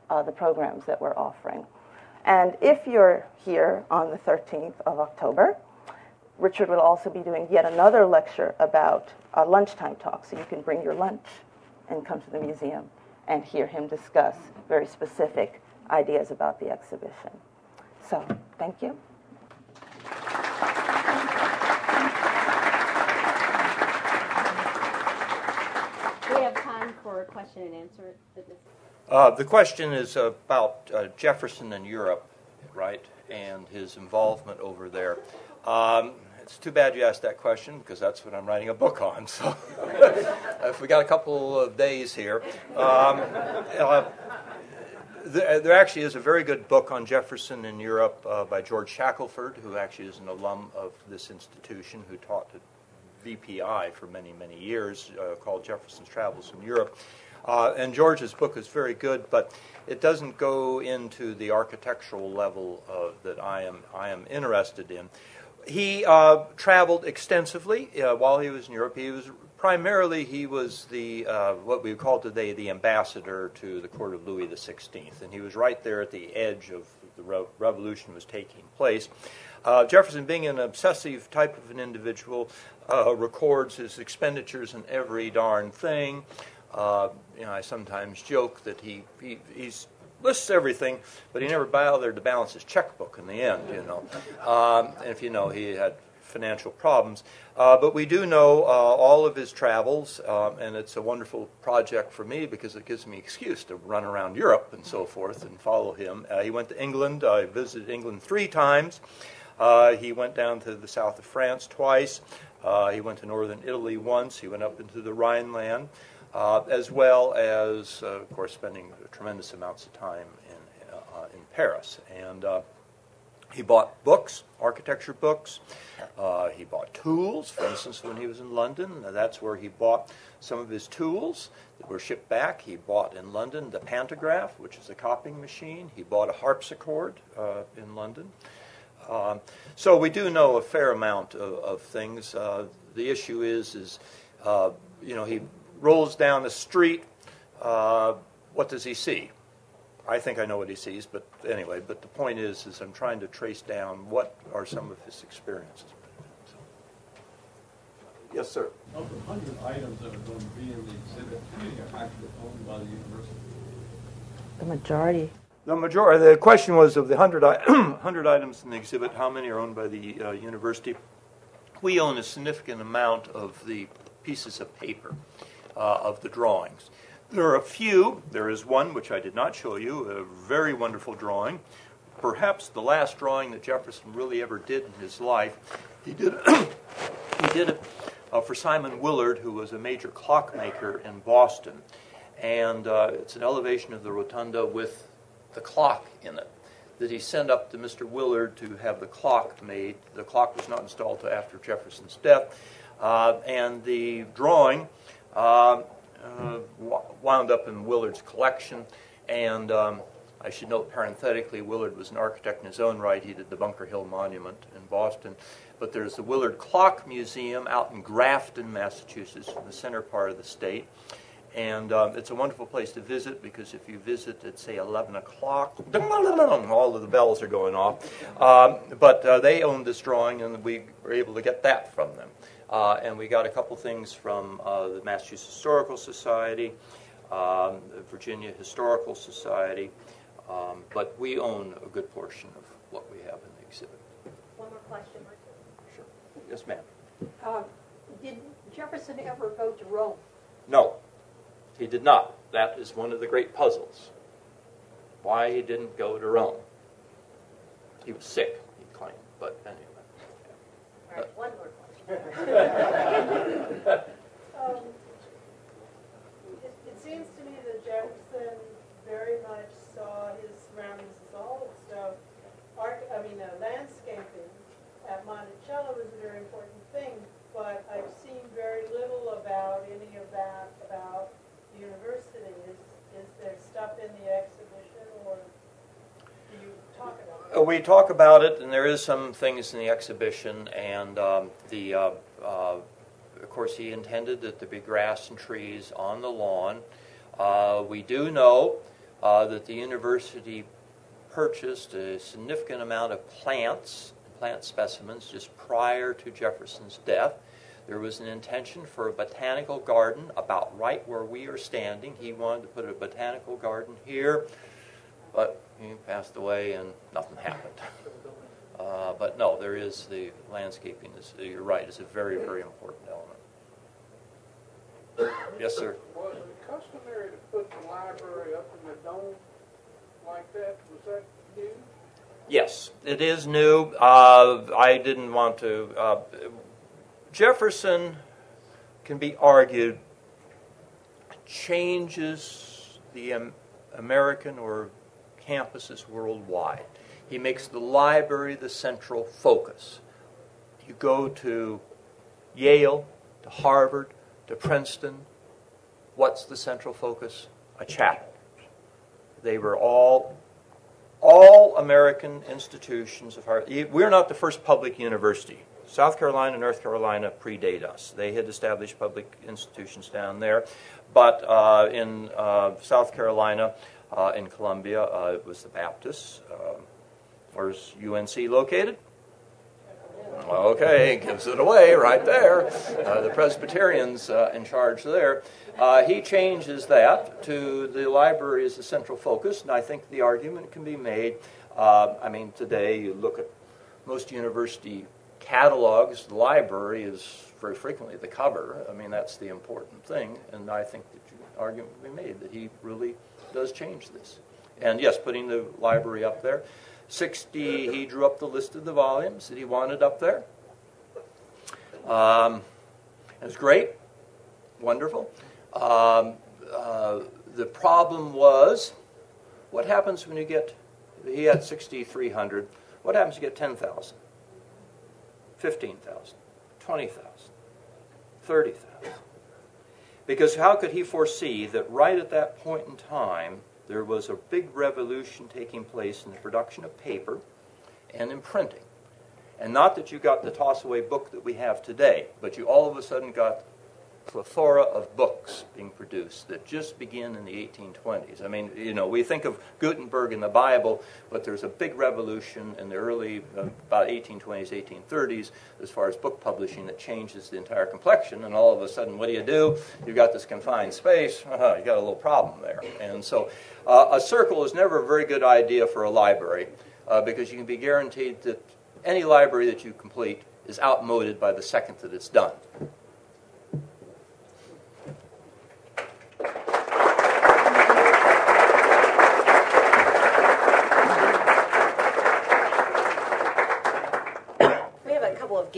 uh, the programs that we're offering. And if you're here on the 13th of October, Richard will also be doing yet another lecture about a lunchtime talk. So you can bring your lunch and come to the museum and hear him discuss very specific ideas about the exhibition. So, thank you. We have time for a question and answer. Uh, the question is about uh, Jefferson in Europe, right, and his involvement over there. Um, it's too bad you asked that question because that's what I'm writing a book on. So, if we got a couple of days here, um, uh, there, there, actually is a very good book on Jefferson in Europe uh, by George Shackelford, who actually is an alum of this institution, who taught at VPI for many, many years, uh, called Jefferson's Travels in Europe. Uh, and George's book is very good, but it doesn't go into the architectural level that I am I am interested in. He uh, traveled extensively uh, while he was in Europe. He was primarily he was the uh, what we call today the ambassador to the court of Louis XVI, and he was right there at the edge of the re- revolution was taking place. Uh, Jefferson, being an obsessive type of an individual, records his expenditures in every darn thing. Uh, you know, I sometimes joke that he, he he's lists everything, but he never bothered to balance his checkbook in the end. You know, um, and if you know, he had financial problems. Uh, but we do know uh, all of his travels, um, and it's a wonderful project for me because it gives me excuse to run around Europe and so forth and follow him. Uh, he went to England. I visited England three times. Uh, he went down to the south of France twice. Uh, he went to northern Italy once. He went up into the Rhineland uh, as well as, uh, of course, spending tremendous amounts of time in, uh, in Paris. And uh, he bought books, architecture books. Uh, he bought tools. For instance, when he was in London, that's where he bought some of his tools that were shipped back. He bought in London the pantograph, which is a copying machine. He bought a harpsichord uh, in London. So we do know a fair amount of, of things. the issue is, is you know, he rolls down the street, uh, what does he see? I think I know what he sees, but anyway, but the point is, is I'm trying to trace down what are some of his experiences. So. Yes, sir. Of the hundred items that are going to be in the exhibit, how many are actually owned by the university? The majority. The majority. The question was of the hundred, hundred items in the exhibit, how many are owned by the uh, university? We own a significant amount of the pieces of paper uh, of the drawings. There are a few. There is one which I did not show you, a very wonderful drawing. Perhaps the last drawing that Jefferson really ever did in his life. He did, he did it uh, for Simon Willard, who was a major clockmaker in Boston. And uh, it's an elevation of the rotunda with the clock in it that he sent up to Mr. Willard to have the clock made. The clock was not installed until after Jefferson's death. Uh, and the drawing wound up in Willard's collection. And um, I should note parenthetically, Willard was an architect in his own right. He did the Bunker Hill Monument in Boston. But there's the Willard Clock Museum out in Grafton, Massachusetts, in the center part of the state. And um, it's a wonderful place to visit because if you visit at, say, 11 o'clock, all of the bells are going off. Um, but uh, they owned this drawing, and we were able to get that from them. Uh, and we got a couple things from uh, the Massachusetts Historical Society, um, the Virginia Historical Society, um, but we own a good portion of what we have in the exhibit. One more question. Sure. Yes, ma'am. Uh, did Jefferson ever go to Rome? No, he did not. That is one of the great puzzles. Why he didn't go to Rome. He was sick, he claimed, but anyway. All right, one more um, it, it seems to me that Jefferson very much saw his surroundings as all stuff. Arch, I mean, uh, landscaping at Monticello was a very important thing, but I've seen very little about any of that about the university. Is, Uh, we talk about it, and there is some things in the exhibition, and um, the, uh, uh, of course, he intended that there be grass and trees on the lawn. Uh, we do know uh, that the university purchased a significant amount of plants, plant specimens, just prior to Jefferson's death. There was an intention for a botanical garden about right where we are standing. He wanted to put a botanical garden here, but he passed away and nothing happened. Uh, but no, there is the landscaping. Is, you're right. It's a very, very important element. Yes, sir. Was it customary to put the library up in the dome like that? Was that new? Yes, it is new. Uh, I didn't want to. Uh, Jefferson can be argued changes the um, American or campuses worldwide. He makes the library the central focus. You go to Yale, to Harvard, to Princeton. What's the central focus? A chapel. They were all all American institutions of higher. We're not the first public university. South Carolina and North Carolina predate us. They had established public institutions down there. But uh, in uh, South Carolina, uh, in Columbia, uh, it was the Baptists. Um, where's UNC located? Okay, gives it away right there. Uh, the Presbyterians uh, in charge there. Uh, he changes that to the library as the central focus, and I think the argument can be made. Uh, I mean, today you look at most university catalogs, the library is very frequently the cover. I mean, that's the important thing, and I think that argument can be made that he really does change this. And yes, putting the library up there. 60, he drew up the list of the volumes that he wanted up there. Um, it was great, wonderful. Um, uh, the problem was what happens when you get, he had 6,300, what happens if you get 10,000, 15,000, 20,000, 30,000? Because how could he foresee that right at that point in time, there was a big revolution taking place in the production of paper and in printing? And not that you got the toss away book that we have today, but you all of a sudden got plethora of books being produced that just begin in the 1820s. I mean, you know, we think of Gutenberg in the Bible, but there's a big revolution in the early, uh, about 1820s, 1830s, as far as book publishing that changes the entire complexion. And all of a sudden, what do you do? You've got this confined space. Uh-huh, you got a little problem there. And so, uh, a circle is never a very good idea for a library uh, because you can be guaranteed that any library that you complete is outmoded by the second that it's done.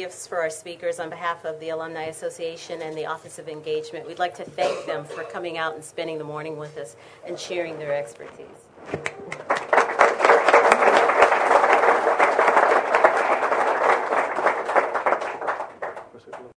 Gifts for our speakers on behalf of the Alumni Association and the Office of Engagement. We'd like to thank them for coming out and spending the morning with us and sharing their expertise.